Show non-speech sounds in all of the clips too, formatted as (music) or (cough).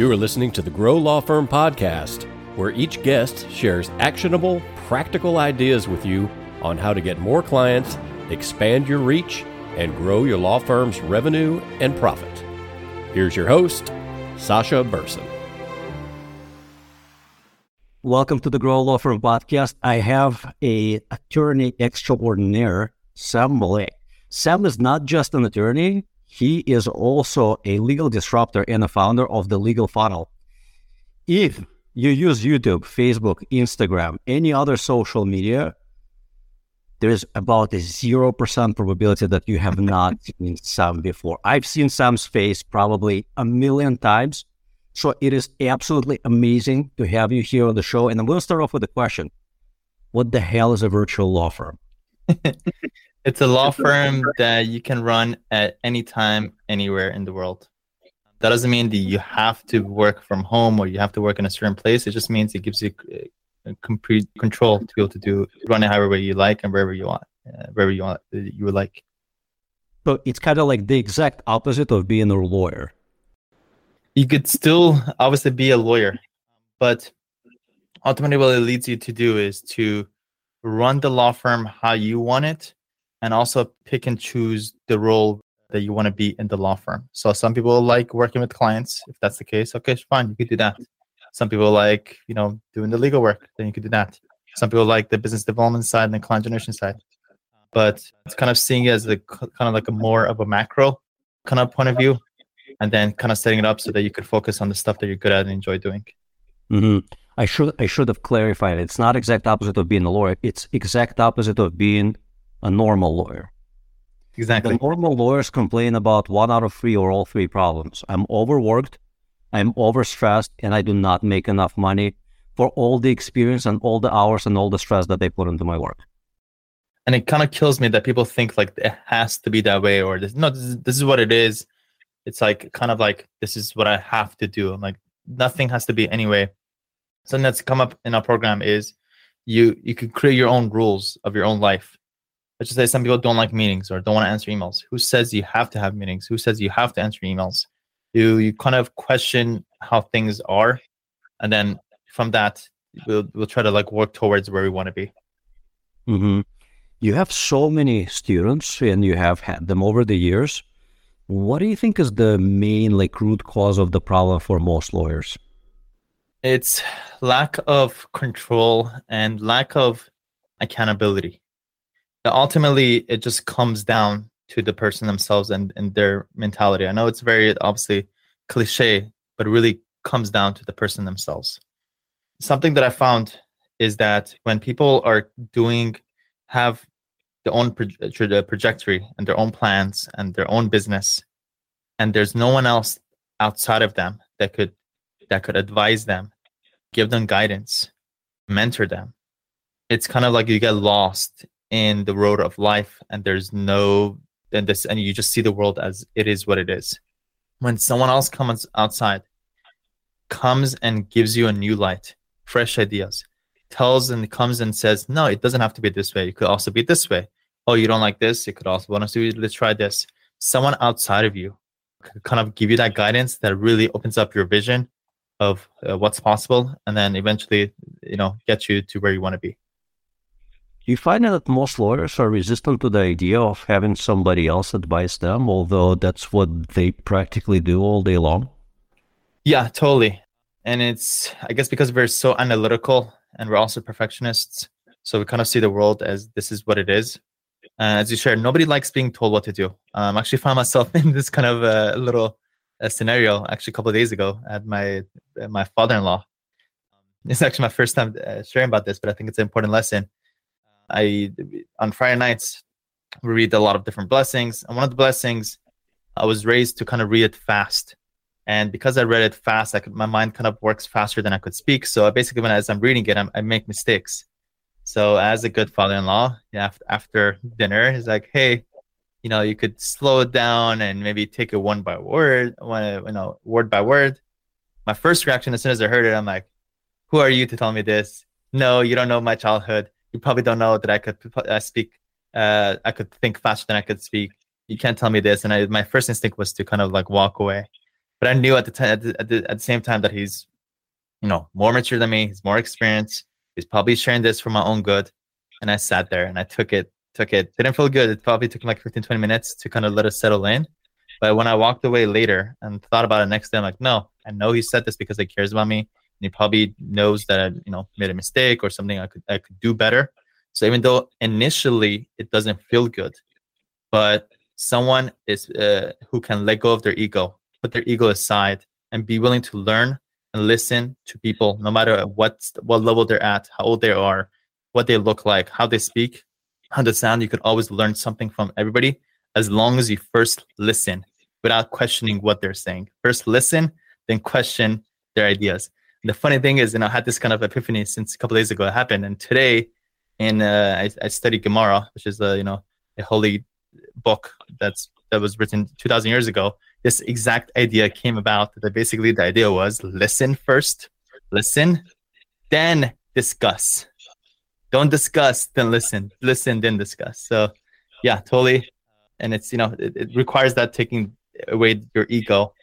You are listening to the Grow Law Firm podcast, where each guest shares actionable, practical ideas with you on how to get more clients, expand your reach, and grow your law firm's revenue and profit. Here's your host, Sasha Berson. Welcome to the Grow Law Firm podcast. I have a attorney extraordinaire, Sam Mollaei. Sam is not just an attorney; he is also a legal disruptor and a founder of the Legal Funnel. If you use YouTube, Facebook, Instagram, any other social media, there's about a zero percent probability that you have not (laughs) seen Sam before. I've seen Sam's face probably a million times so it is absolutely amazing to have you here on the show. And I'm going to start off with a question What the hell is a virtual law firm? (laughs) it's a law firm that you can run at any time, anywhere in the world. That doesn't mean that you have to work from home or you have to work in a certain place. It just means it gives you complete control to be able to do run it however you like and wherever you want, uh, wherever you want you would like. So it's kind of like the exact opposite of being a lawyer you could still obviously be a lawyer, but ultimately what it leads you to do is to run the law firm how you want it and also pick and choose the role that you want to be in the law firm. So some people like working with clients. If that's the case, okay, fine, you could do that. Some people like, you know, doing the legal work, then you could do that. Some people like the business development side and the client generation side. But it's kind of seeing it as a kind of like a more of a macro kind of point of view and then kind of setting it up so that you could focus on the stuff that you're good at and enjoy doing. Mm-hmm. I should I should have clarified. It's not exact opposite of being a lawyer. It's exact opposite of being a normal lawyer. Exactly. The normal lawyers complain about one out of three or all three problems. I'm overworked, I'm overstressed, and I do not make enough money for all the experience and all the hours and all the stress that they put into my work. And it kind of kills me that people think like it has to be that way or this, no, this is, this is what it is it's like kind of like this is what I have to do. I'm like nothing has to be anyway. Something that's come up in our program is you you can create your own rules of your own life. Let's just say some people don't like meetings or don't want to answer emails. Who says you have to have meetings? Who says you have to answer emails? You you kind of question how things are, and then from that we'll we'll try to like work towards where we want to be. Mm-hmm. You have so many students, and you have had them over the years what do you think is the main like root cause of the problem for most lawyers? It's lack of control and lack of accountability. Ultimately, it just comes down to the person themselves and, and their mentality. I know it's very obviously cliche, but it really comes down to the person themselves. Something that I found is that when people are doing, have their own pro- uh, trajectory and their own plans and their own business and there's no one else outside of them that could that could advise them give them guidance mentor them it's kind of like you get lost in the road of life and there's no and this and you just see the world as it is what it is when someone else comes outside comes and gives you a new light fresh ideas tells and comes and says, no, it doesn't have to be this way. It could also be this way. Oh, you don't like this? It could also want to. Let's try this. Someone outside of you could kind of give you that guidance that really opens up your vision of uh, what's possible, and then eventually, you know, get you to where you want to be. You find that most lawyers are resistant to the idea of having somebody else advise them, although that's what they practically do all day long? Yeah, totally. And it's, I guess, because we're so analytical and we're also perfectionists. So we kind of see the world as this is what it is. Uh, as you shared, nobody likes being told what to do. Um, I actually found myself (laughs) in this kind of uh, little uh, scenario actually a couple of days ago at my my father-in-law. It's actually my first time uh, sharing about this, but I think it's an important lesson. I on Friday nights we read a lot of different blessings, and one of the blessings I was raised to kind of read it fast and because I read it fast, I could, my mind kind of works faster than I could speak. So I basically, when as I'm reading it, I'm, i make mistakes. So as a good father-in-law, yeah, after dinner, he's like, "Hey, you know, you could slow it down and maybe take it one by word, one, you know, word by word." My first reaction, as soon as I heard it, I'm like, "Who are you to tell me this? No, you don't know my childhood. You probably don't know that I could uh, speak. Uh, I could think faster than I could speak. You can't tell me this." And I, my first instinct was to kind of like walk away But I knew at the time, at the, at the, same time, that he's, you know, more mature than me. He's more experienced. He's probably sharing this for my own good. And I sat there and I took it, took it. Didn't feel good. It probably took like 15, 20 minutes to kind of let it settle in. But when I walked away later and thought about it next day, I'm like, no, I know he said this because he cares about me. He probably knows that I, you know, made a mistake or something I could I could do better. So even though initially it doesn't feel good, but someone is uh, who can let go of their ego, put their ego aside, and be willing to learn and listen to people, no matter what what level they're at, how old they are, what they look like, how they speak, how they sound. You could always learn something from everybody as long as you first listen without questioning what they're saying. First listen, then question their ideas. And the funny thing is, know, I had this kind of epiphany since a couple days ago it happened, and today, in uh, I, I studied Gemara, which is a you know a holy book that's that was written 2000 years ago. This exact idea came about that basically the idea was listen first listen then discuss. Don't discuss then listen. Listen then discuss. So yeah totally. And it's you know it, it requires that taking away your ego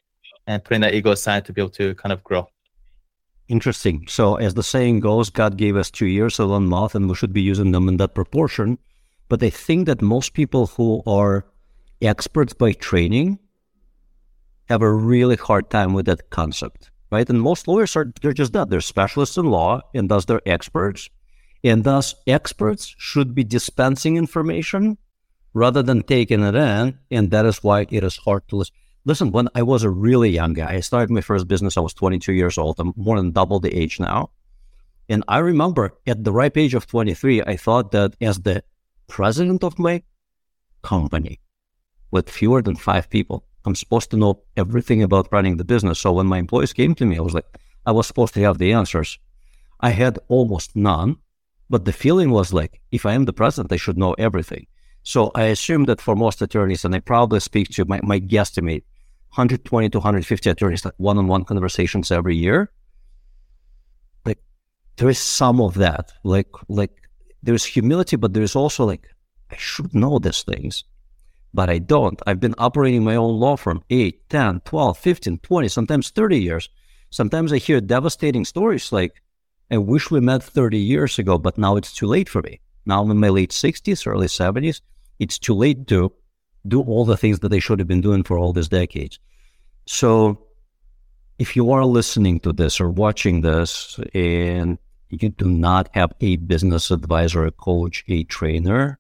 and putting that ego aside to be able to kind of grow interesting so as the saying goes god gave us two ears and one mouth and we should be using them in that proportion but I think that most people who are experts by training have a really hard time with that concept, right? And most lawyers are they're just that. They're specialists in law and thus they're experts. And thus experts should be dispensing information rather than taking it in. And that is why it is hard to listen. Listen, when I was a really young guy, I started my first business, I was 22 years old. I'm more than double the age now. And I remember at the ripe age of 23, I thought that as the president of my company with fewer than five people. I'm supposed to know everything about running the business. So when my employees came to me, I was like, I was supposed to have the answers. I had almost none, but the feeling was like, if I am the president, I should know everything. So I assume that for most attorneys, and I probably speak to my, my guesstimate, 120 to 150 attorneys, like one-on-one conversations every year. Like there is some of that, like like there's humility, but there's also like, I should know these things, but I don't. I've been operating my own law firm 8, 10, 12, 15, 20, sometimes 30 years. Sometimes I hear devastating stories like, I wish we met 30 years ago, but now it's too late for me. Now I'm in my late 60s, early 70s. It's too late to do all the things that they should have been doing for all these decades. So if you are listening to this or watching this and you do not have a business advisor, a coach, a trainer,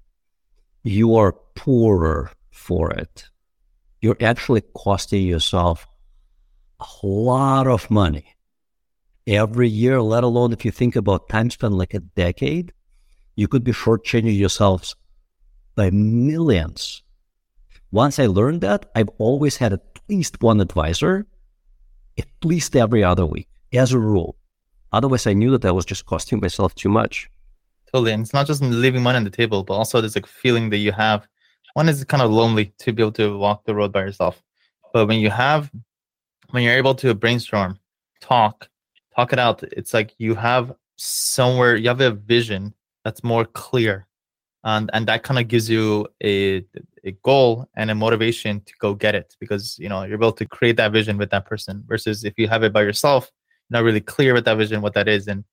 you are poorer for it. You're actually costing yourself a lot of money every year, let alone if you think about time spent like a decade, you could be shortchanging yourselves by millions. Once I learned that, I've always had at least one advisor, at least every other week, as a rule. Otherwise, I knew that I was just costing myself too much. Totally. And it's not just leaving money on the table, but also there's a feeling that you have. One is kind of lonely to be able to walk the road by yourself. But when you have, when you're able to brainstorm, talk, talk it out, it's like you have somewhere, you have a vision that's more clear. And, and that kind of gives you a, a goal and a motivation to go get it because you know you're able to create that vision with that person versus if you have it by yourself not really clear with that vision what that is. And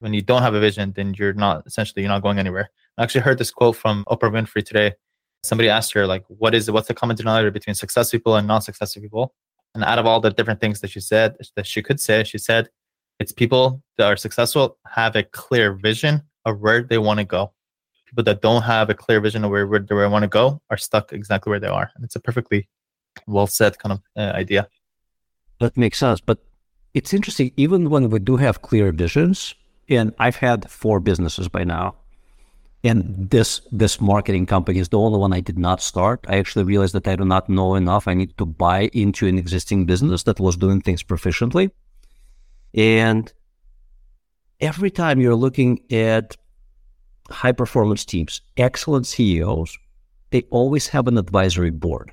when you don't have a vision then you're not essentially you're not going anywhere. I actually heard this quote from oprah winfrey today. Somebody asked her like what is what's the common denominator between successful people and non-successful people? And out of all the different things that she said that she could say she said it's people that are successful have a clear vision of where they want to go people that don't have a clear vision of where, where they want to go are stuck exactly where they are and it's a perfectly well said kind of uh, idea that makes sense but it's interesting, even when we do have clear visions, and I've had four businesses by now, and this this marketing company is the only one I did not start. I actually realized that I do not know enough. I need to buy into an existing business that was doing things proficiently. And every time you're looking at high performance teams, excellent CEOs, they always have an advisory board.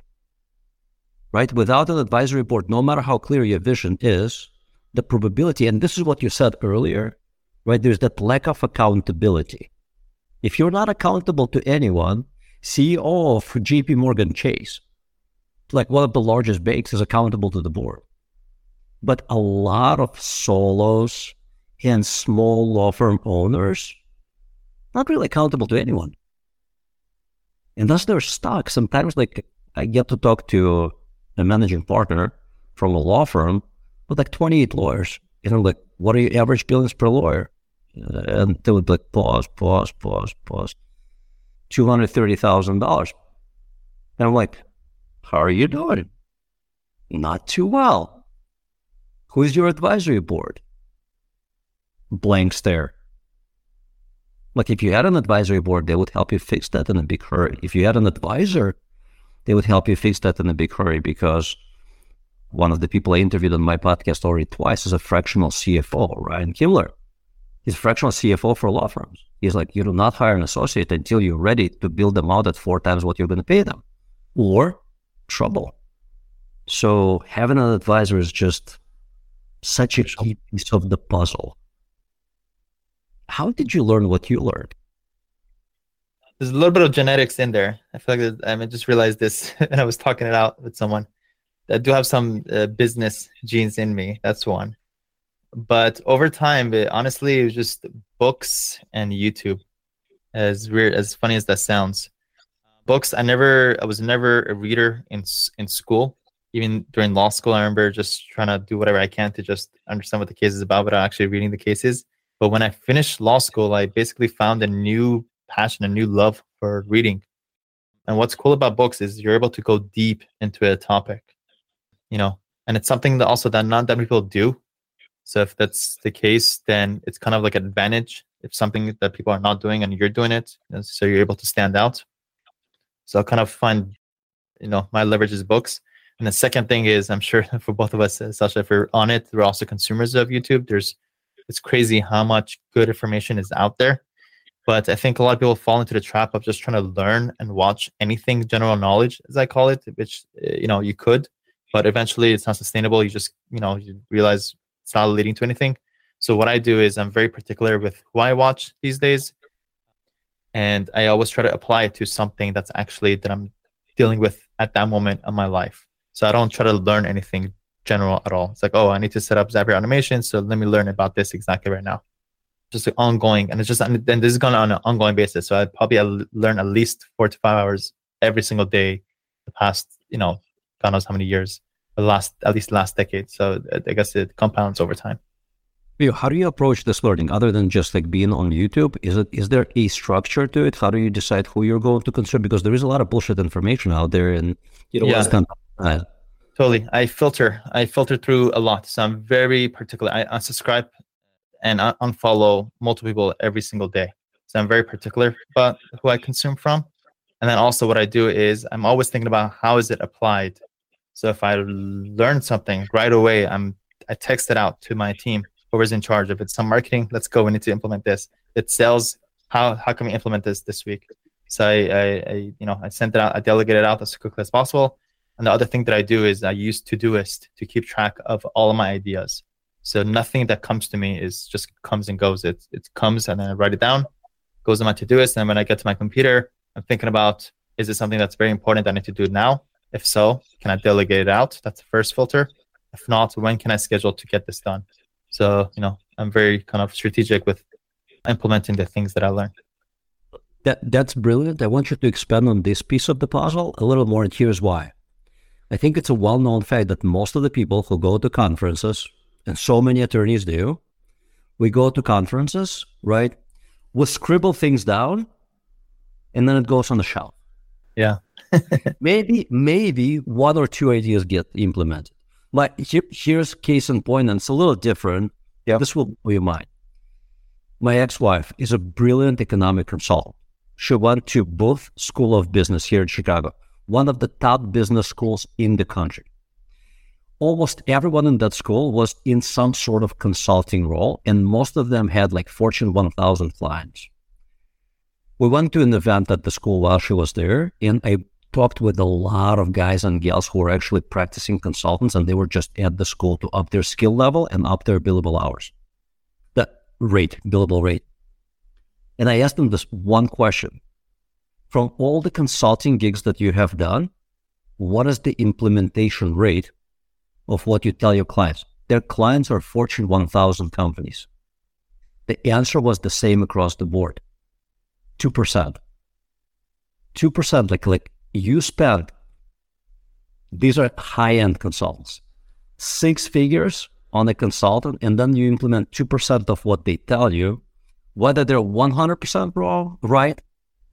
Right? Without an advisory board, no matter how clear your vision is, the probability, and this is what you said earlier, right? There's that lack of accountability. If you're not accountable to anyone, CEO of JP Morgan Chase, like one of the largest banks, is accountable to the board. But a lot of solos and small law firm owners not really accountable to anyone. And thus they're stuck. Sometimes like I get to talk to a managing partner from a law firm with like 28 lawyers. You know, like, what are your average billings per lawyer? And they would like pause, pause, pause, pause. $230,000. And I'm like, how are you doing? Not too well. Who's your advisory board? Blank stare. Like if you had an advisory board, they would help you fix that in a big hurry. If you had an advisor, they would help you fix that in a big hurry because one of the people I interviewed on my podcast already twice is a fractional CFO, Ryan Kimler. He's a fractional CFO for law firms. He's like, you do not hire an associate until you're ready to build them out at four times what you're going to pay them, or trouble. So having an advisor is just such a key piece of the puzzle. How did you learn what you learned? There's a little bit of genetics in there. I feel like I just realized this, (laughs) and I was talking it out with someone. I do have some uh, business genes in me. That's one. But over time, it, honestly, it was just books and YouTube. As weird, as funny as that sounds, books. I never, I was never a reader in in school even during law school, I remember just trying to do whatever I can to just understand what the case is about without actually reading the cases. But when I finished law school, I basically found a new passion, a new love for reading. And what's cool about books is you're able to go deep into a topic, you know, and it's something that also that not that people do. So if that's the case, then it's kind of like an advantage if something that people are not doing and you're doing it, so you're able to stand out. So I kind of find, you know, my leverage is books. And the second thing is, I'm sure (laughs) for both of us, uh, Sasha, if we're on it, we're also consumers of YouTube. There's, it's crazy how much good information is out there. But I think a lot of people fall into the trap of just trying to learn and watch anything general knowledge, as I call it, which eh, you know you could, but eventually it's not sustainable. You just you know you realize it's not leading to anything. So what I do is I'm very particular with who I watch these days, and I always try to apply it to something that's actually that I'm dealing with at that moment of my life. So I don't try to learn anything general at all. It's like, oh, I need to set up Zapier automation. So let me learn about this exactly right now. Just ongoing. And it's just, and this is going on an ongoing basis. So I probably learn at least four to five hours every single day the past, you know, God knows how many years, the last, at least last decade. So I guess it compounds over time. How do you approach this learning other than just like being on YouTube? Is it is there a structure to it? How do you decide who you're going to consume? Because there is a lot of bullshit information out there, and you know, yeah. Totally. I filter. I filter through a lot. So I'm very particular. I unsubscribe and I unfollow multiple people every single day. So I'm very particular about who I consume from. And then also what I do is I'm always thinking about how is it applied. So if I learn something right away, I'm I text it out to my team, whoever's in charge. If it's some marketing, let's go. We need to implement this. It sales. How how can we implement this this week? So I, I, I you know I sent it out. I delegate it out as quickly as possible. And the other thing that I do is I use Todoist to keep track of all of my ideas. So nothing that comes to me is just comes and goes. It it comes and then I write it down, goes in my Todoist, and when I get to my computer, I'm thinking about is it something that's very important that I need to do now? If so, can I delegate it out? That's the first filter. If not, when can I schedule to get this done? So you know, I'm very kind of strategic with implementing the things that I learned. That that's brilliant. I want you to expand on this piece of the puzzle a little more, and here's why. I think it's a well known fact that most of the people who go to conferences, and so many attorneys do, we go to conferences, right? We scribble things down and then it goes on the shelf. Yeah. (laughs) maybe, maybe one or two ideas get implemented. But here, here's case in point, and it's a little different. Yeah. This will blow your mind. My ex-wife is a brilliant economic consultant. She went to Booth School of Business here in Chicago one of the top business schools in the country. Almost everyone in that school was in some sort of consulting role, and most of them had like Fortune 1000 clients. We went to an event at the school while she was there, and I talked with a lot of guys and gals who were actually practicing consultants, and they were just at the school to up their skill level and up their billable hours. The rate, billable rate. And I asked them this one question from all the consulting gigs that you have done, what is the implementation rate of what you tell your clients? their clients are Fortune 1000 companies. The answer was the same across the board 2%. 2%, like, like you spend, these are high end consultants, six figures on a consultant, and then you implement 2% of what they tell you, whether they're 100% wrong, right,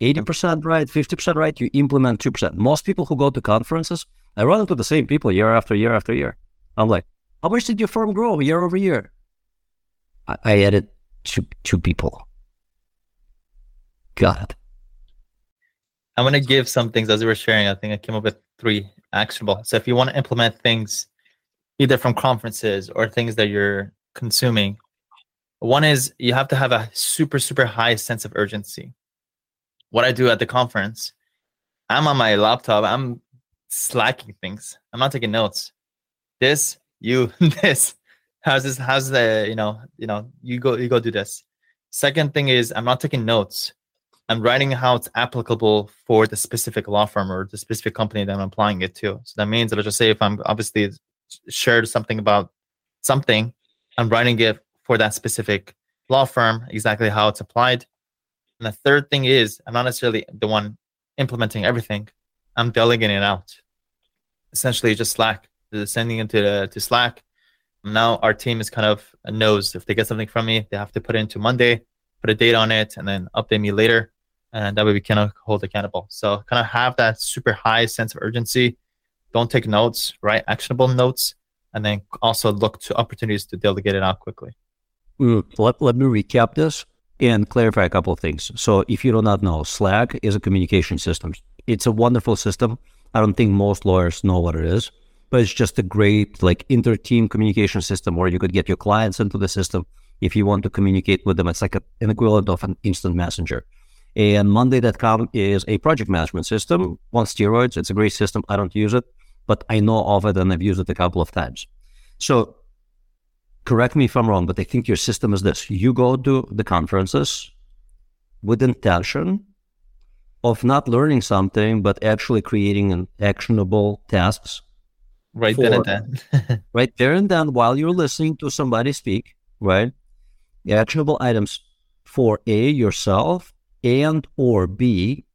80% right, 50% right, you implement 2%. Most people who go to conferences, I run into the same people year after year after year. I'm like, how much did your firm grow year over year? I, I added two, two people. God. I'm going to give some things as we were sharing. I think I came up with three actionable. So if you want to implement things either from conferences or things that you're consuming, one is you have to have a super, super high sense of urgency. What I do at the conference, I'm on my laptop, I'm slacking things. I'm not taking notes. This, you, (laughs) this. How's this? How's the, you know, you know, you go, you go do this. Second thing is I'm not taking notes. I'm writing how it's applicable for the specific law firm or the specific company that I'm applying it to. So that means that I just say if I'm obviously shared something about something, I'm writing it for that specific law firm, exactly how it's applied. And the third thing is I'm not necessarily the one implementing everything. I'm delegating it out. Essentially just Slack, sending it to, to Slack. Now our team is kind of knows if they get something from me, they have to put it into Monday, put a date on it, and then update me later and that way we can hold accountable. So kind of have that super high sense of urgency. Don't take notes, write actionable notes, and then also look to opportunities to delegate it out quickly. Mm, let, let me recap this and clarify a couple of things. So if you do not know, Slack is a communication system. It's a wonderful system. I don't think most lawyers know what it is, but it's just a great like inter-team communication system where you could get your clients into the system if you want to communicate with them. It's like a, an equivalent of an instant messenger. And Monday.com is a project management system on steroids. It's a great system. I don't use it, but I know of it and I've used it a couple of times. So correct me if I'm wrong, but I think your system is this. You go to the conferences with intention of not learning something, but actually creating an actionable tasks. Right for, then and (laughs) then. right there and then while you're listening to somebody speak, right? Actionable items for A, yourself, and or B,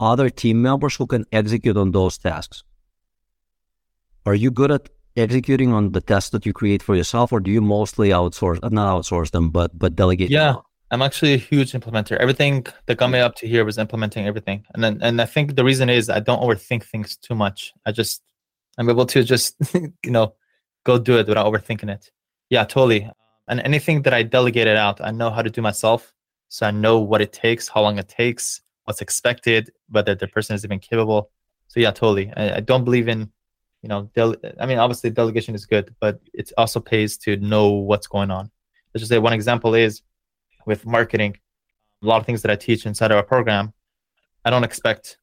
other team members who can execute on those tasks. Are you good at executing on the tests that you create for yourself, or do you mostly outsource, uh, not outsource them, but but delegate? Yeah? I'm actually a huge implementer. Everything that got me up to here was implementing everything, and then and I think the reason is I don't overthink things too much. I just I'm able to just (laughs) you know go do it without overthinking it. Yeah, totally. And anything that I delegated out, I know how to do myself. So I know what it takes, how long it takes, what's expected, whether the person is even capable. So yeah, totally. I, I don't believe in, you know, dele- I mean, obviously delegation is good, but it also pays to know what's going on. Let's just say one example is with marketing. A lot of things that I teach inside of our program, I don't expect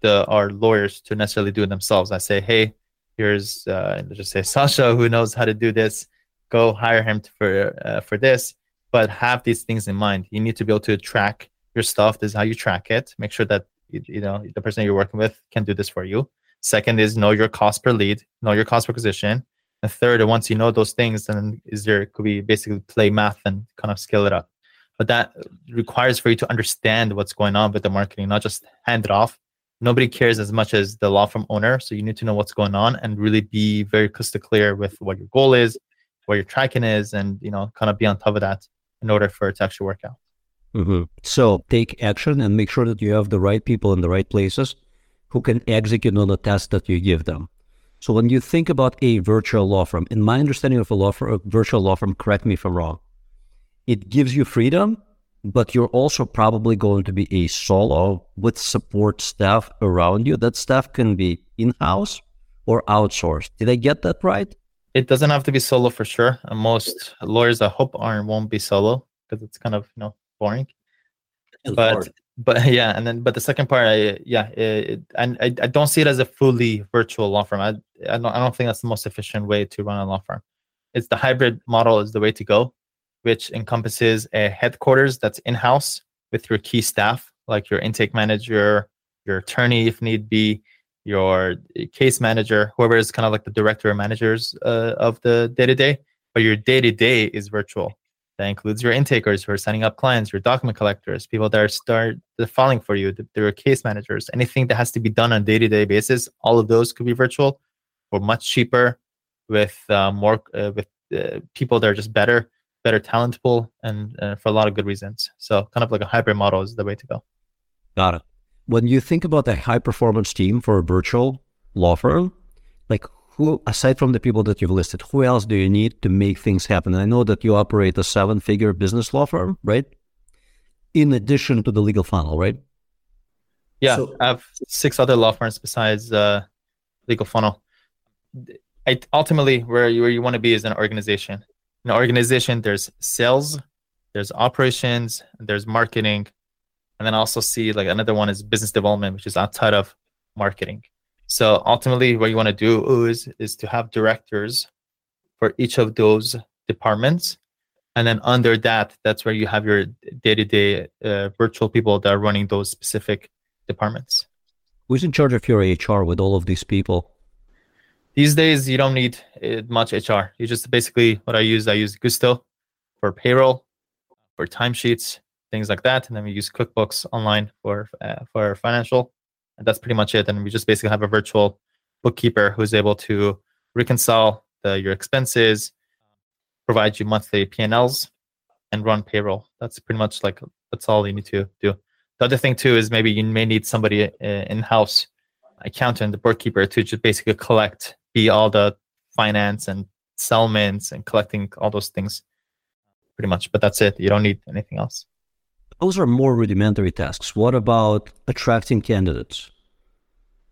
the our lawyers to necessarily do it themselves. I say, hey, here's uh, let's just say Sasha who knows how to do this. Go hire him for uh, for this but have these things in mind. You need to be able to track your stuff. This is how you track it. Make sure that you know the person you're working with can do this for you. Second is know your cost per lead, know your cost per acquisition. And third, once you know those things, then is there could be basically play math and kind of scale it up. But that requires for you to understand what's going on with the marketing, not just hand it off. Nobody cares as much as the law firm owner. So you need to know what's going on and really be very crystal clear with what your goal is, what your tracking is, and you know, kind of be on top of that in order for it to actually work out. Mm-hmm. So take action and make sure that you have the right people in the right places who can execute on the task that you give them. So when you think about a virtual law firm, in my understanding of a law firm, a virtual law firm, correct me if I'm wrong, it gives you freedom, but you're also probably going to be a solo with support staff around you. That staff can be in-house or outsourced. Did I get that right? it doesn't have to be solo for sure. And most lawyers, I hope, aren't won't be solo because it's kind of you know boring. It's but boring. But (laughs) yeah, and then but the second part, I yeah, and I, I don't see it as a fully virtual law firm. I I don't I don't think that's the most efficient way to run a law firm. It's the hybrid model is the way to go, which encompasses a headquarters that's in house with your key staff, like your intake manager, your attorney if need be, your case manager, whoever is kind of like the director or managers uh, of the day to day, but your day to day is virtual. That includes your intakers who are signing up clients, your document collectors, people that are start the filing for you, your case managers, anything that has to be done on a day to day basis. All of those could be virtual or much cheaper with uh, more uh, with uh, people that are just better, better talent pool, and uh, for a lot of good reasons. So kind of like a hybrid model is the way to go. Got it. When you think about a high performance team for a virtual law firm, like who, aside from the people that you've listed, who else do you need to make things happen? I know that you operate a seven figure business law firm, right? In addition to the legal funnel, right? Yeah, so, I have six other law firms besides uh, legal funnel. I, ultimately, where you, where you want to be is an organization. In an organization, there's sales, there's operations, there's marketing, and then also see like another one is business development, which is outside of marketing. So ultimately, what you want to do is is to have directors for each of those departments, and then under that, that's where you have your day-to-day uh, virtual people that are running those specific departments. Who's in charge of your HR with all of these people? These days, you don't need uh, much HR. You just basically what I use. I use Gusto for payroll, for timesheets, things like that, and then we use QuickBooks Online for uh, for financial and that's pretty much it. And we just basically have a virtual bookkeeper who's able to reconcile the, your expenses, provide you monthly P&Ls, and run payroll. That's pretty much like that's all you need to do. The other thing too is maybe you may need somebody uh, in-house accountant, the bookkeeper, to just basically collect, be all the finance and settlements and collecting all those things, pretty much. But that's it. You don't need anything else. Those are more rudimentary tasks. What about attracting candidates?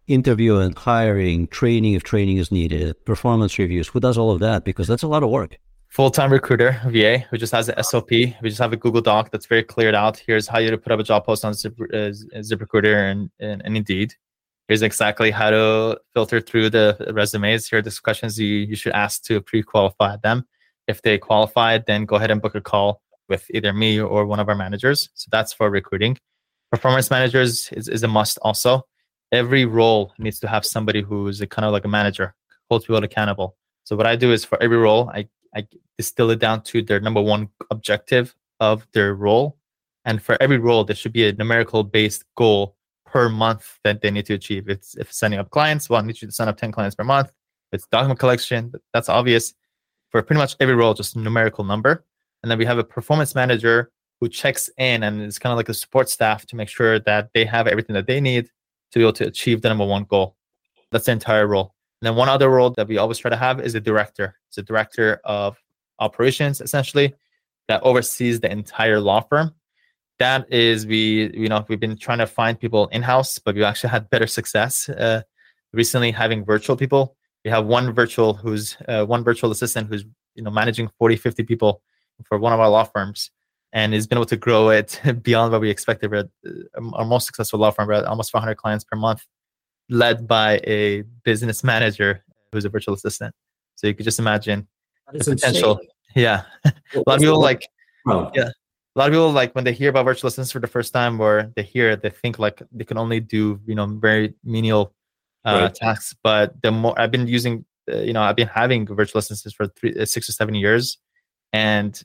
Interview and hiring, training if training is needed, performance reviews. Who does all of that? Because that's a lot of work. Full time recruiter, VA, who just has an SOP. We just have a Google Doc that's very cleared out. Here's how you to put up a job post on Zip, uh, ZipRecruiter and, and, and Indeed. Here's exactly how to filter through the resumes. Here are the questions you, you should ask to pre qualify them. If they qualify, then go ahead and book a call with either me or one of our managers. So that's for recruiting. Performance managers is, is a must also. Every role needs to have somebody who's a kind of like a manager, holds people accountable. So what I do is for every role, I, I distill it down to their number one objective of their role. And for every role, there should be a numerical based goal per month that they need to achieve. It's if setting up clients, well, I need you to sign up 10 clients per month. If it's document collection, that's obvious. For pretty much every role, just a numerical number. And then we have a performance manager who checks in and is kind of like a support staff to make sure that they have everything that they need to be able to achieve the number one goal. That's the entire role. And then one other role that we always try to have is a director. It's a director of operations, essentially, that oversees the entire law firm. That is, we you know we've been trying to find people in house, but we've actually had better success uh, recently having virtual people. We have one virtual who's uh, one virtual assistant who's you know managing 40, 50 people for one of our law firms and has been able to grow it (laughs) beyond what we expected. We're uh, our most successful law firm, we're at almost 400 clients per month, led by a business manager who's a virtual assistant. So you could just imagine the potential. Insane. Yeah, (laughs) a lot of people like, oh. yeah, a lot of people like when they hear about virtual assistants for the first time, or they hear it, they think like they can only do you know very menial uh, right. tasks. But the more I've been using, uh, you know, I've been having virtual assistants for three, uh, six or seven years, and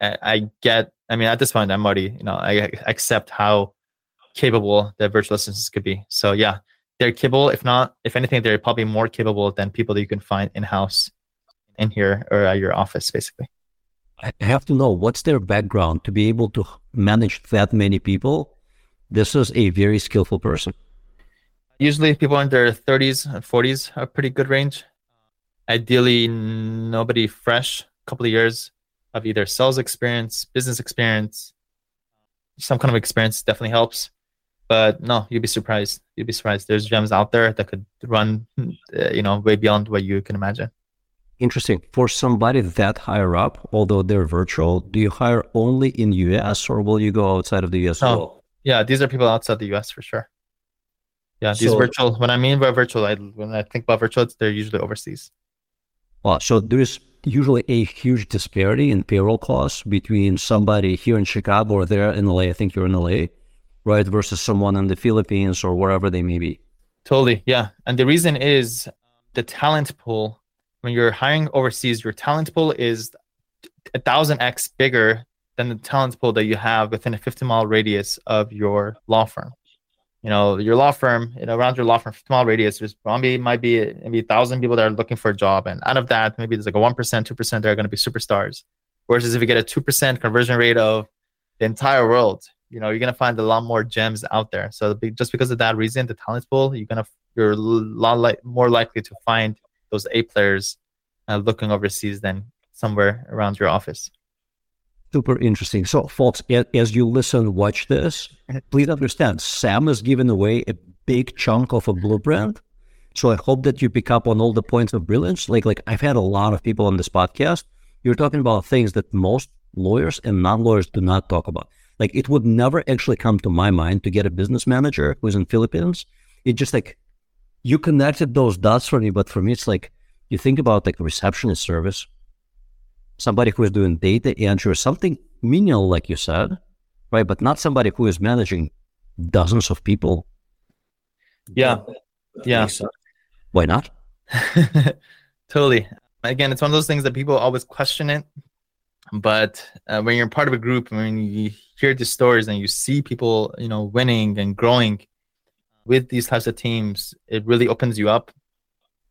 I get, I mean, at this point, I'm already, you know, I accept how capable the virtual assistants could be. So yeah, they're capable. If not, if anything, they're probably more capable than people that you can find in house, in here or at your office, basically. I have to know what's their background to be able to manage that many people. This is a very skillful person. Usually, people in their 30s and 40s are pretty good range. Ideally, nobody fresh, a couple of years of either sales experience, business experience, some kind of experience definitely helps. But no, you'd be surprised. You'd be surprised. There's gems out there that could run, uh, you know, way beyond what you can imagine. Interesting. For somebody that higher up, although they're virtual, do you hire only in US or will you go outside of the US? No. Well? Yeah, these are people outside the US for sure. Yeah, these so, virtual. When I mean by virtual, I when I think about virtual, they're usually overseas. Well, so there's usually a huge disparity in payroll costs between somebody here in Chicago or there in LA. I think you're in LA, right? Versus someone in the Philippines or wherever they may be. Totally. Yeah. And the reason is the talent pool. When you're hiring overseas, your talent pool is a thousand x bigger than the talent pool that you have within a 50 mile radius of your law firm. You know, your law firm, you know, around your law firm, small radius, there's probably might be maybe a thousand people that are looking for a job. And out of that, maybe there's like a 1%, 2% that are going to be superstars. Versus if you get a 2% conversion rate of the entire world, you know, you're going to find a lot more gems out there. So just because of that reason, the talent pool, you're going to, you're a lot like more likely to find those A players uh, looking overseas than somewhere around your office. Super interesting. So, folks, as you listen, watch this, please understand Sam is giving away a big chunk of a blueprint. So, I hope that you pick up on all the points of brilliance. Like, like I've had a lot of people on this podcast. You're talking about things that most lawyers and non-lawyers do not talk about. Like, it would never actually come to my mind to get a business manager who's in Philippines. It just like you connected those dots for me, but for me, it's like you think about like receptionist service somebody who is doing data entry or something menial, like you said, right? But not somebody who is managing dozens of people. Yeah. Yeah. Why not? (laughs) totally. Again, it's one of those things that people always question it. But uh, when you're part of a group, when you hear the stories and you see people, you know, winning and growing with these types of teams, it really opens you up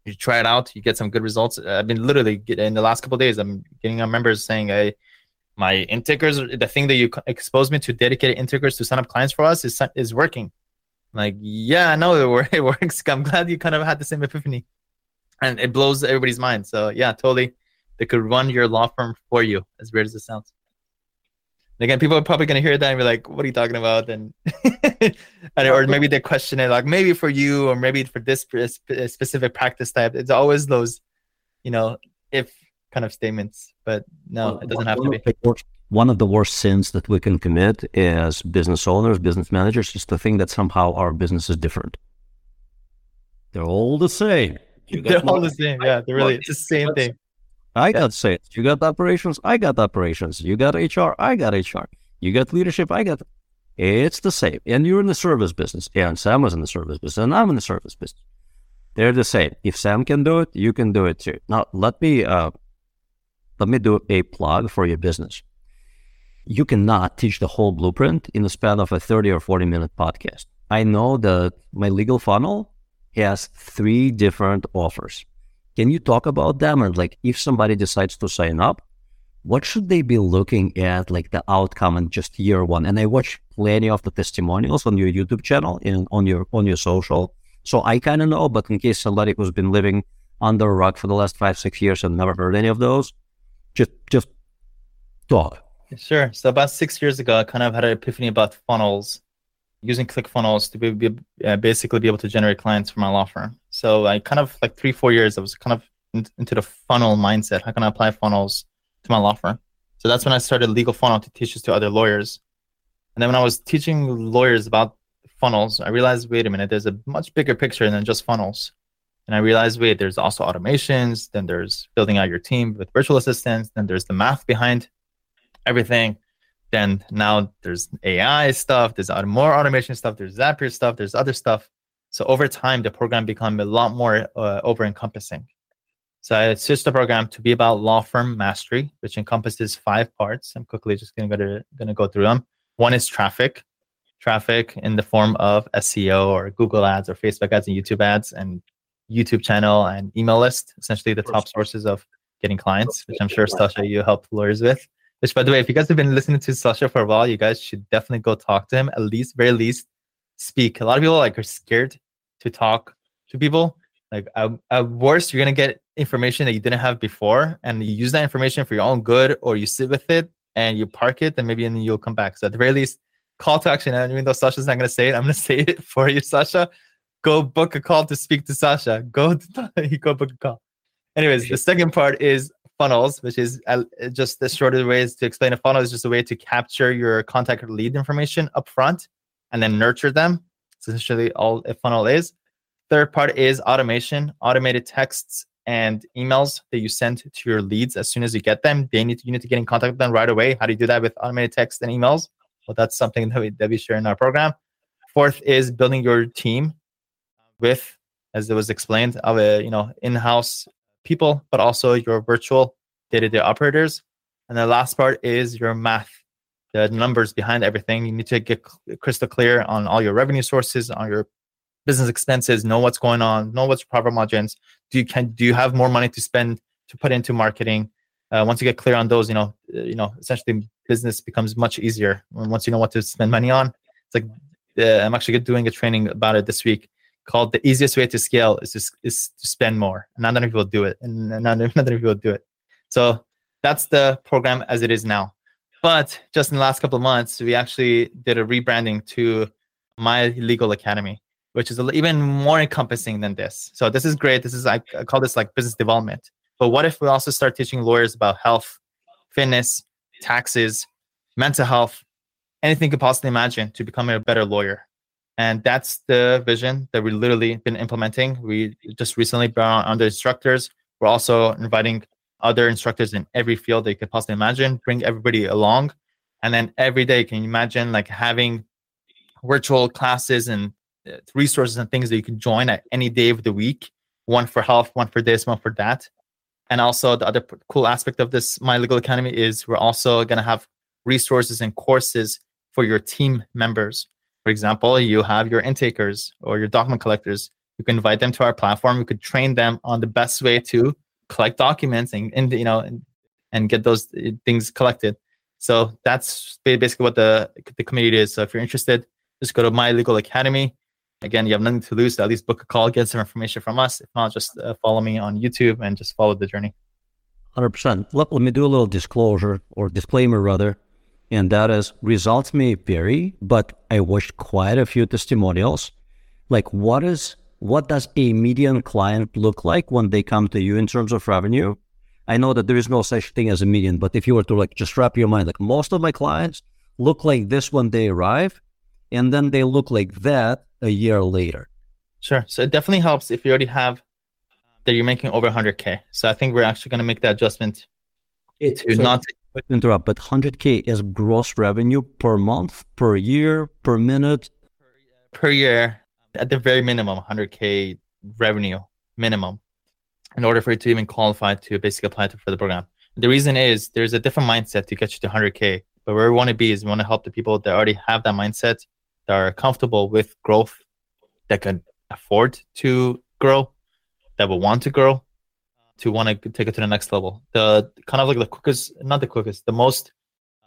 you try it out, you get some good results. Uh, I've been literally in the last couple days, I'm getting our members saying, "Hey, my intakers, the thing that you exposed me to dedicated intakers to sign up clients for us is is working." I'm like, yeah, I know (laughs) it works. I'm glad you kind of had the same epiphany, and it blows everybody's mind. So yeah, totally, they could run your law firm for you. As weird as it sounds again, people are probably gonna hear that and be like, "What are you talking about?" And, (laughs) and or maybe they question it, like maybe for you or maybe for this uh, specific practice type. It's always those, you know, if kind of statements. But no, it doesn't have to be. One of the worst sins that we can commit as business owners, business managers, is to think that somehow our business is different. They're all the same. (laughs) They're all the same. Yeah, they're really it's the same thing. I got sales. You got operations. I got operations. You got HR. I got HR. You got leadership. I got. It's the same. And you're in the service business. And Sam is in the service business, and I'm in the service business. They're the same. If Sam can do it, you can do it too. Now, let me uh, let me do a plug for your business. You cannot teach the whole blueprint in the span of a 30 or 40 minute podcast. I know that my legal funnel has three different offers. Can you talk about them? And like, if somebody decides to sign up, what should they be looking at, like the outcome in just year one? And I watch plenty of the testimonials on your YouTube channel and on your on your social. So I kind of know, but in case somebody who's been living under a rock for the last five, six years and never heard any of those, just just talk. Sure. So about six years ago, I kind of had an epiphany about funnels using ClickFunnels to be, be uh, basically be able to generate clients for my law firm. So I kind of like three, four years, I was kind of in, into the funnel mindset. How can I apply funnels to my law firm? So that's when I started Legal Funnel to teach this to other lawyers. And then when I was teaching lawyers about funnels, I realized, wait a minute, there's a much bigger picture than just funnels. And I realized, wait, there's also automations, then there's building out your team with virtual assistants, then there's the math behind everything then now there's AI stuff, there's more automation stuff, there's Zapier stuff, there's other stuff. So over time, the program become a lot more uh, over encompassing. So I switched the program to be about law firm mastery, which encompasses five parts. I'm quickly just gonna go to gonna go through them. One is traffic, traffic in the form of SEO or Google ads or Facebook ads and YouTube ads and YouTube channel and email list, essentially the top sources of getting clients, which I'm sure Sasha you help lawyers with. Which, by the way, if you guys have been listening to Sasha for a while, you guys should definitely go talk to him. At least, very least, speak. A lot of people like are scared to talk to people. Like at, at worst, you're gonna get information that you didn't have before, and you use that information for your own good, or you sit with it and you park it, and maybe and you'll come back. So at the very least, call to action. And even though Sasha's not gonna say it, I'm gonna (laughs) say it for you, Sasha. Go book a call to speak to Sasha. Go to, (laughs) go book a call. Anyways, the second part is funnels, which is uh, just the shorter ways to explain a funnel is just a way to capture your contact or lead information up front and then nurture them. It's essentially all a funnel is. Third part is automation, automated texts and emails that you send to your leads as soon as you get them. They need to, you need to get in contact with them right away. How do you do that with automated text and emails? Well, that's something that we, that we share in our program. Fourth is building your team with, as it was explained, of a you know in-house people, but also your virtual day-to-day operators. And the last part is your math, the numbers behind everything. You need to get crystal clear on all your revenue sources, on your business expenses, know what's going on, know what's profit margins. Do you can do you have more money to spend to put into marketing? Uh, once you get clear on those, you know, uh, you know, essentially business becomes much easier once you know what to spend money on. It's like uh, I'm actually doing a training about it this week called the easiest way to scale is to, is to spend more. And not many people do it, and not, not many people do it. So that's the program as it is now. But just in the last couple of months, we actually did a rebranding to My Legal Academy, which is even more encompassing than this. So this is great. This is I, I call this like business development. But what if we also start teaching lawyers about health, fitness, taxes, mental health, anything you could possibly imagine to become a better lawyer? And that's the vision that we've literally been implementing. We just recently brought on the instructors. We're also inviting other instructors in every field they could possibly imagine, bring everybody along. And then every day, can you imagine like having virtual classes and uh, resources and things that you can join at any day of the week one for health, one for this, one for that. And also, the other cool aspect of this My Legal Academy is we're also going to have resources and courses for your team members. For example, you have your intakers or your document collectors. You can invite them to our platform. We could train them on the best way to collect documents and, and you know and, and get those uh, things collected. So that's basically what the the community is. So if you're interested, just go to My Legal Academy. Again, you have nothing to lose. So at least book a call, get some information from us. If not, just uh, follow me on YouTube and just follow the journey. 100%. Let, let me do a little disclosure or disclaimer rather and that is results may vary, but I watched quite a few testimonials. Like, what is what does a median client look like when they come to you in terms of revenue? I know that there is no such thing as a median, but if you were to like just wrap your mind, like most of my clients look like this when they arrive, and then they look like that a year later. Sure. So it definitely helps if you already have that you're making over 100k. So I think we're actually going to make that adjustment it, to not interrupt, but 100K is gross revenue per month, per year, per minute? Per year, at the very minimum, 100K revenue minimum in order for you to even qualify to basically apply to, for the program. The reason is there's a different mindset to get you to 100K. But where we want to be is we want to help the people that already have that mindset, that are comfortable with growth, that can afford to grow, that will want to grow, to want to take it to the next level. The kind of like the quickest, not the quickest, the most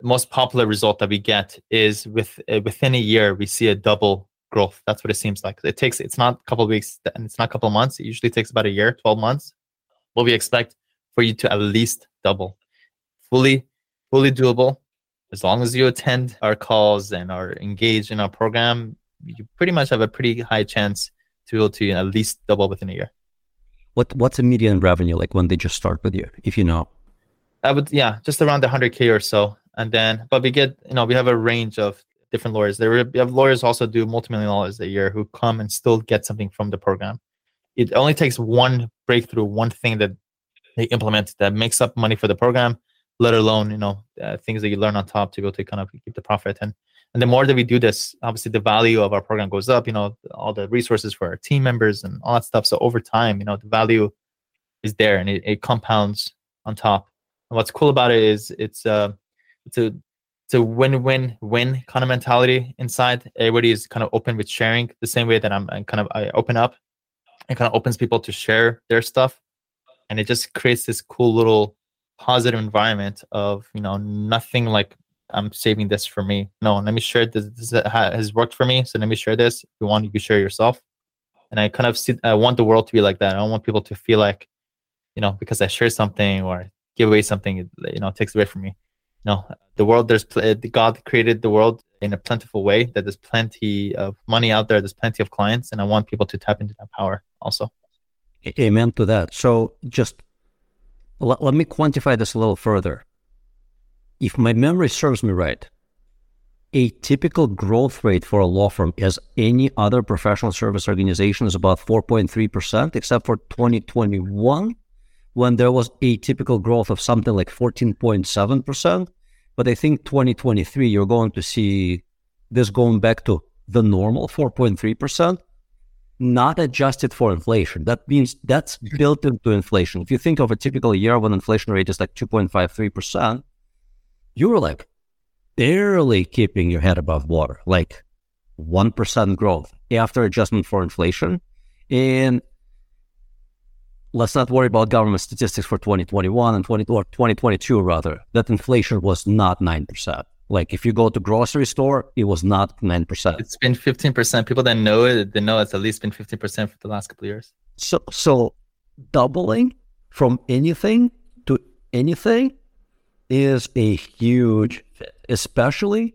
most popular result that we get is with uh, within a year we see a double growth. That's what it seems like. It takes it's not a couple weeks and it's not a couple months. It usually takes about a year, twelve months. What we expect for you to at least double, fully fully doable. As long as you attend our calls and are engaged in our program, you pretty much have a pretty high chance to be able to at least double within a year. What what's a median revenue like when they just start with you, if you know? I would yeah, just around the hundred k or so, and then but we get you know we have a range of different lawyers. There we have lawyers also do multi-million dollars a year who come and still get something from the program. It only takes one breakthrough, one thing that they implement that makes up money for the program, let alone you know uh, things that you learn on top to go to kind of keep the profit. And and the more that we do this, obviously the value of our program goes up. You know, all the resources for our team members and all that stuff. So over time, you know, the value is there and it, it compounds on top. And what's cool about it is it's uh it's a it's a win-win-win kind of mentality inside. Everybody is kind of open with sharing the same way that I'm, I'm kind of I open up. It kind of opens people to share their stuff, and it just creates this cool little positive environment of you know nothing like I'm saving this for me. No, let me share this. This has worked for me, so let me share this. If you want, you can share yourself. And I kind of see. I want the world to be like that. I don't want people to feel like, you know, because I share something or give away something, you know, takes away from me. No, the world. There's eh, God created the world in a plentiful way. That there's plenty of money out there. There's plenty of clients, and I want people to tap into that power also. Amen to that. So just let, let me quantify this a little further if my memory serves me right, a typical growth rate for a law firm as any other professional service organization is about 4.3%, except for 2021, when there was a typical growth of something like 14.7%. But I think 2023, you're going to see this going back to the normal 4.3%, not adjusted for inflation. That means that's (laughs) built into inflation. If you think of a typical year when inflation rate is like 2.53%, you were like barely keeping your head above water, like 1% growth after adjustment for inflation. And let's not worry about government statistics for 2021 and 20, or 2022 rather, that inflation was not 9%. Like if you go to grocery store, it was not 9%. It's been 15%. People that know it, they know it's at least been 15% for the last couple of years. So, so doubling from anything to anything is a huge fit, especially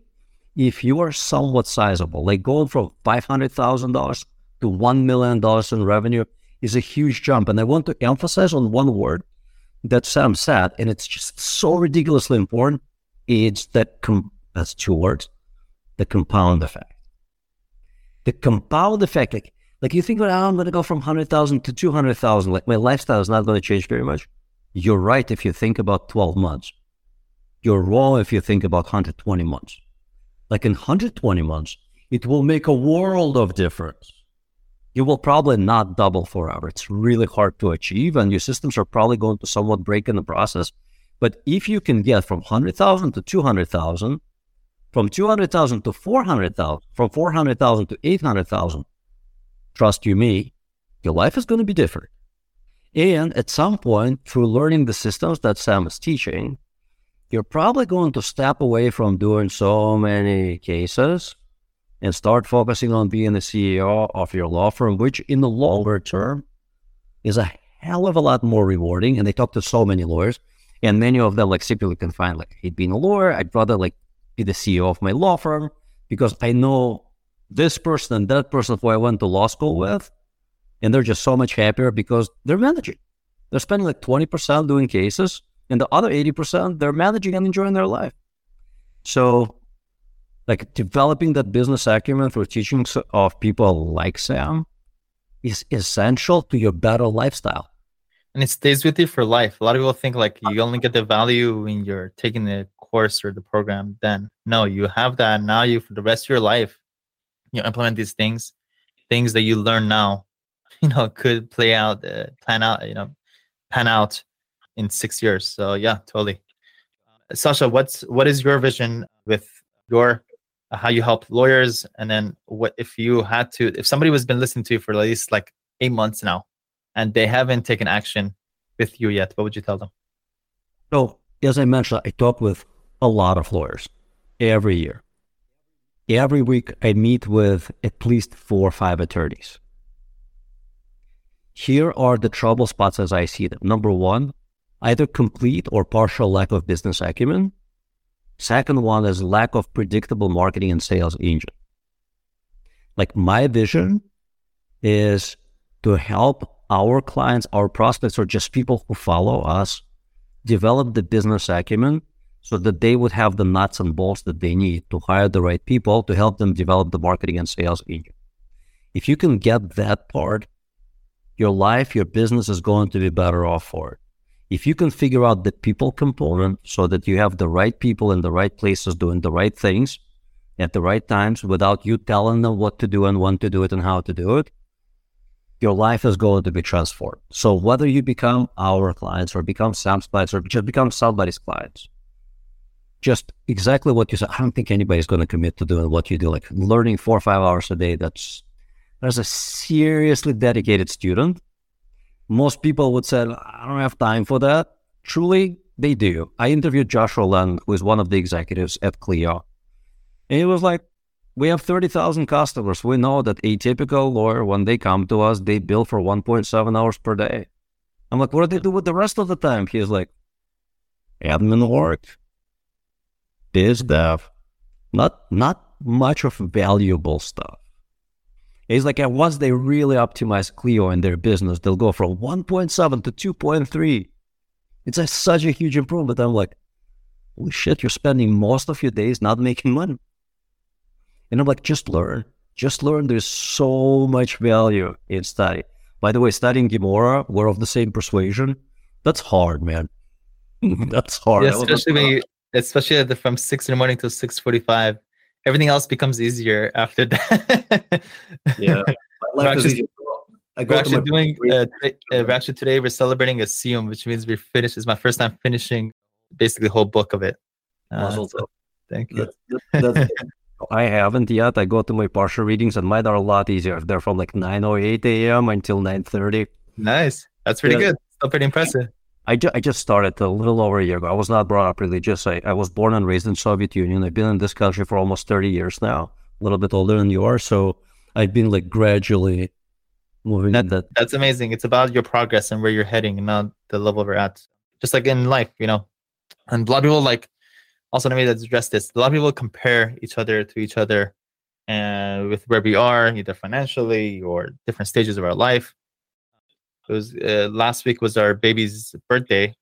if you are somewhat sizable. Like going from $500,000 to $1 million in revenue is a huge jump. And I want to emphasize on one word that Sam said, and it's just so ridiculously important. It's that, com- that's two words, the compound effect. The compound effect, like, like you think, well, I'm going to go from 100,000 to 200,000. Like my lifestyle is not going to change very much. You're right if you think about 12 months. You're wrong if you think about 120 months. Like in 120 months, it will make a world of difference you will probably not double forever. It's really hard to achieve, and your systems are probably going to somewhat break in the process. But if you can get from 100,000 to 200,000, from 200,000 to 400,000, from 400,000 to 800,000, trust you me, your life is going to be different. And at some point, through learning the systems that Sam is teaching, you're probably going to step away from doing so many cases and start focusing on being the CEO of your law firm, which in the longer term is a hell of a lot more rewarding. And they talk to so many lawyers, and many of them like simply can find like, hey, being a lawyer, I'd rather like be the CEO of my law firm because I know this person and that person who I went to law school with, and they're just so much happier because they're managing. They're spending like 20% doing cases, and the other 80% they're managing and enjoying their life. So like developing that business acumen through teachings of people like Sam is essential to your better lifestyle. And it stays with you for life. A lot of people think like you only get the value when you're taking the course or the program. Then no, you have that now. You for the rest of your life, you implement these things, things that you learn now. (laughs) You know, could play out, uh, plan out. You know, pan out in six years. So yeah, totally. Sasha, what's what is your vision with your uh, how you help lawyers, and then what if you had to, if somebody was been listening to you for at least like eight months now, and they haven't taken action with you yet, what would you tell them? So, as I mentioned, I talk with a lot of lawyers every year. Every week, I meet with at least four or five attorneys. Here are the trouble spots as I see them. Number one, either complete or partial lack of business acumen. Second one is lack of predictable marketing and sales engine. Like my vision is to help our clients, our prospects, or just people who follow us develop the business acumen so that they would have the nuts and bolts that they need to hire the right people to help them develop the marketing and sales engine. If you can get that part, your life, your business is going to be better off for it if you can figure out the people component so that you have the right people in the right places doing the right things at the right times without you telling them what to do and when to do it and how to do it, your life is going to be transformed. So whether you become our clients or become Sam's clients or just become somebody's clients, just exactly what you said. I don't think anybody's going to commit to doing what you do, like learning four or five hours a day. That's as a seriously dedicated student most people would say, I don't have time for that. Truly, they do. I interviewed Joshua Lenon, who is one of the executives at Clio. And he was like, we have 30,000 customers. We know that a typical lawyer, when they come to us, they bill for 1.7 hours per day. I'm like, what do they do with the rest of the time? He's like, admin work, biz dev, not, not much of valuable stuff. It's like once they really optimize Clio in their business, they'll go from 1.7 to 2.3. It's a, such a huge improvement. I'm like, holy shit, you're spending most of your days not making money. And I'm like, just learn. Just learn. There's so much value in study. By the way, studying Gemara, we're of the same persuasion. That's hard, man. (laughs) That's hard. Yeah, especially, especially from six in the morning till six forty-five everything else becomes easier after that. (laughs) yeah, we're actually, we're actually doing. Uh, today, uh, we're actually today we're celebrating a siyum, which means we finished. It's my first time finishing basically the whole book of it. Uh, so thank you. That's- (laughs) I haven't yet. I go to my partial readings, and mine are a lot easier. If they're from like 9 or 8 a.m. until 9:30. Nice. That's pretty Yeah. good. Still pretty impressive. I, ju- I just started a little over a year ago. I was not brought up religious. I, I was born and raised in Soviet Union. I've been in this country for almost 30 years now, a little bit older than you are. So I've been like gradually moving That- that. That's amazing. It's about your progress and where you're heading and not the level we're at. Just like in life, you know. And a lot of people like also let me address this. A lot of people compare each other to each other and with where we are, either financially or different stages of our life. It was uh, last week was our baby's birthday,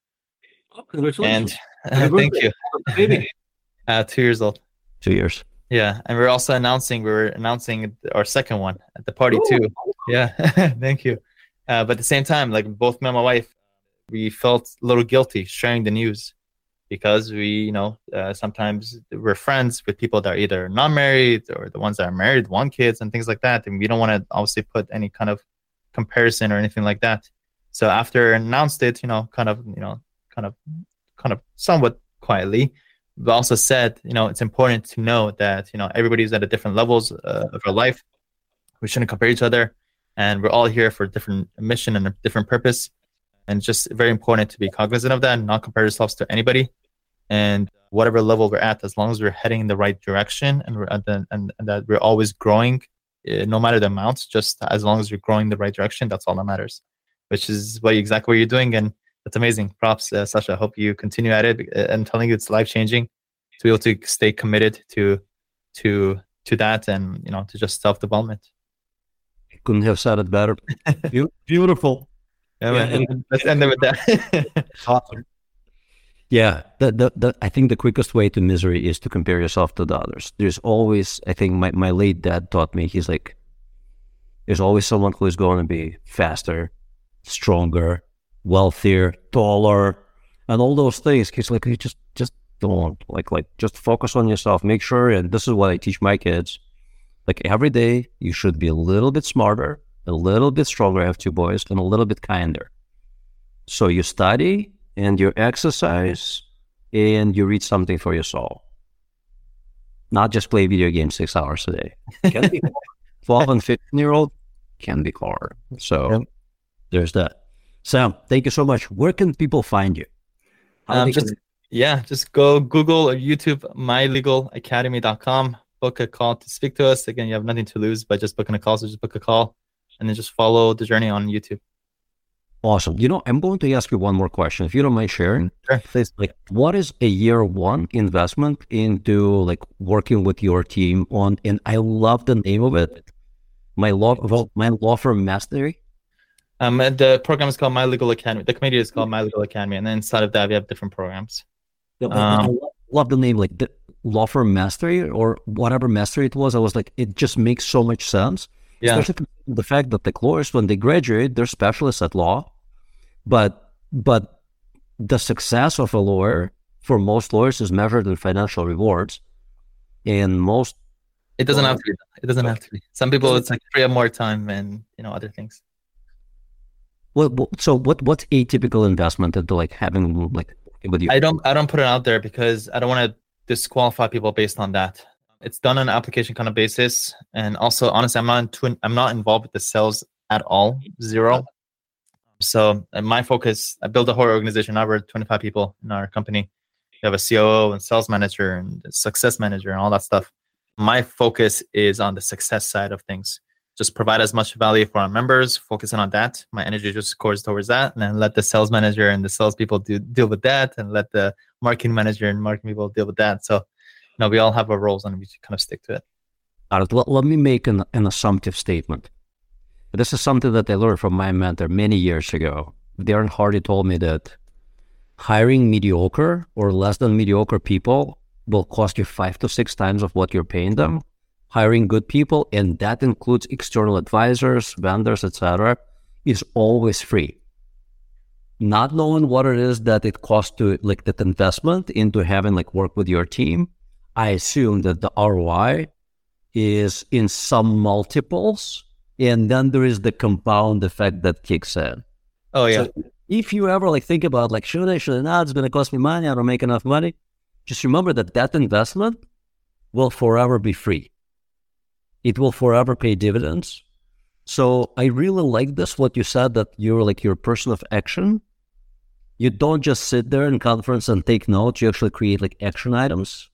Oh, congratulations. and Happy (laughs) thank birthday. you. (laughs) baby. (laughs) Uh, two years old. Two years. Yeah, and we're also announcing we are announcing our second one at the party Ooh. too. Yeah, thank you. Uh, but at the same time, like both me and my wife, we felt a little guilty sharing the news because we, you know, uh, sometimes we're friends with people that are either not married or the ones that are married, want kids, and things like that, and we don't want to obviously put any kind of comparison or anything like that. So after announced it, you know, kind of, you know, kind of, kind of somewhat quietly, we also said, you know, it's important to know that, you know, everybody's at a different levels uh, of our life. We shouldn't compare each other, and we're all here for a different mission and a different purpose. And just very important to be cognizant of that and not compare yourselves to anybody. And whatever level we're at, as long as we're heading in the right direction and we're at the, and, and that we're always growing, no matter the amount, just as long as you're growing the right direction, that's all that matters. Which is what exactly what you're doing, and that's amazing. Props, uh, Sasha. I hope you continue at it. Uh, I'm telling you, it's life changing to be able to stay committed to to to that, and you know, to just self development. Couldn't have said it better. (laughs) Beautiful. Yeah, Yeah, and- Let's end it with that. (laughs) Awesome. Yeah, the, the, the, I think the quickest way to misery is to compare yourself to the others. There's always, I think my, my late dad taught me, he's like, there's always someone who is going to be faster, stronger, wealthier, taller, and all those things. He's like, you just, just don't like, like, just focus on yourself. Make sure, and this is what I teach my kids. Like every day, you should be a little bit smarter, a little bit stronger. I have two boys, and a little bit kinder. So you study and you exercise and you read something for your soul. Not just play video games six hours a day. Can be (laughs) 12 and 15 year old can be hard. So Yep. there's that. Sam, thank you so much. Where can people find you? Um, just can- yeah, just go Google or YouTube mylegalacademy.com. Book a call to speak to us. Again, you have nothing to lose by just booking a call. So just book a call, and then just follow the journey on YouTube. Awesome. You know, I'm going to ask you one more question, if you don't mind sharing. Sure, please. Like, what is a year one investment into like working with your team on? And I love the name of it. My law, well, my law firm mastery. Um, and the program is called My Legal Academy. The community is called My Legal Academy, and then inside of that we have different programs. Yeah, but I Um, lo- love the name, like the law firm mastery or whatever mastery it was. I was like, it just makes so much sense. Yeah, Especially the fact that the lawyers, when they graduate, they're specialists at law, but but the success of a lawyer for most lawyers is measured in financial rewards, and most it doesn't well, have to be. It doesn't have to be. Some people it's like free up more time and you know other things. well, so what what's a typical investment into like having like with you? I don't I don't put it out there because I don't want to disqualify people based on that. It's done on an application kind of basis, and also honestly, I'm not into, I'm not involved with the sales at all, zero. So uh, my focus, I built a whole organization. Now we're 25 people in our company. We have a COO and sales manager and success manager and all that stuff. My focus is on the success side of things. Just provide as much value for our members, focusing on that. My energy just goes towards that, and then let the sales manager and the salespeople do, deal with that, and let the marketing manager and marketing people deal with that. So, you know, we all have our roles, and we kind of stick to it. All right, let, let me make an, an assumptive statement. This is something that I learned from my mentor many years ago. Darren Hardy told me that hiring mediocre or less than mediocre people will cost you five to six times of what you're paying them. Hiring good people, and that includes external advisors, vendors, etc., is always free. Not knowing what it is that it costs to like that investment into having like work with your team, I assume that the ROI is in some multiples, and then there is the compound effect that kicks in. Oh yeah, So if you ever like think about like should I, should I not? It's going to cost me money. I don't make enough money. just remember that that investment will forever be free. It will forever pay dividends. So I really like this, what you said, that you're like your person of action. You don't just sit there in conference and take notes. You actually create like action items.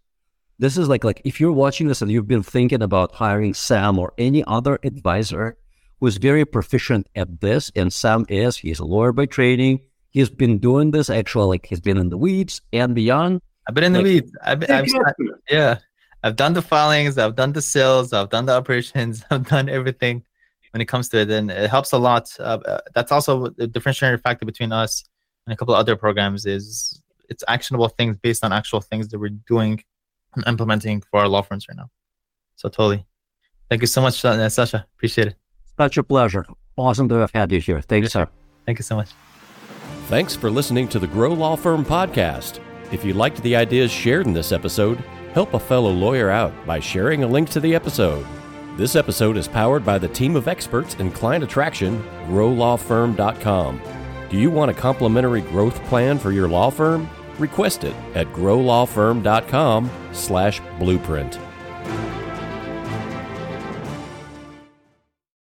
This is like like if you're watching this and you've been thinking about hiring Sam or any other advisor who's very proficient at this, and Sam is, he's a lawyer by training. He's been doing this actually, like he's been in the weeds and beyond. I've been in Like- the weeds. I've been, I've, yeah, I've done the filings, I've done the sales, I've done the operations, (laughs) I've done everything when it comes to it, and it helps a lot. Uh, uh, that's also the differentiating factor between us and a couple of other programs is it's actionable things based on actual things that we're doing and implementing for our law firms right now. So totally, thank you so much, uh, Sasha. Appreciate it. Such a pleasure. Awesome to have had you here. Thank you, sir. Thank you so much. Thanks for listening to the Grow Law Firm podcast. If you liked the ideas shared in this episode, help a fellow lawyer out by sharing a link to the episode. This episode is powered by the team of experts in client attraction, growlawfirm.com. Do you want a complimentary growth plan for your law firm? Request it at growlawfirm.com slash blueprint.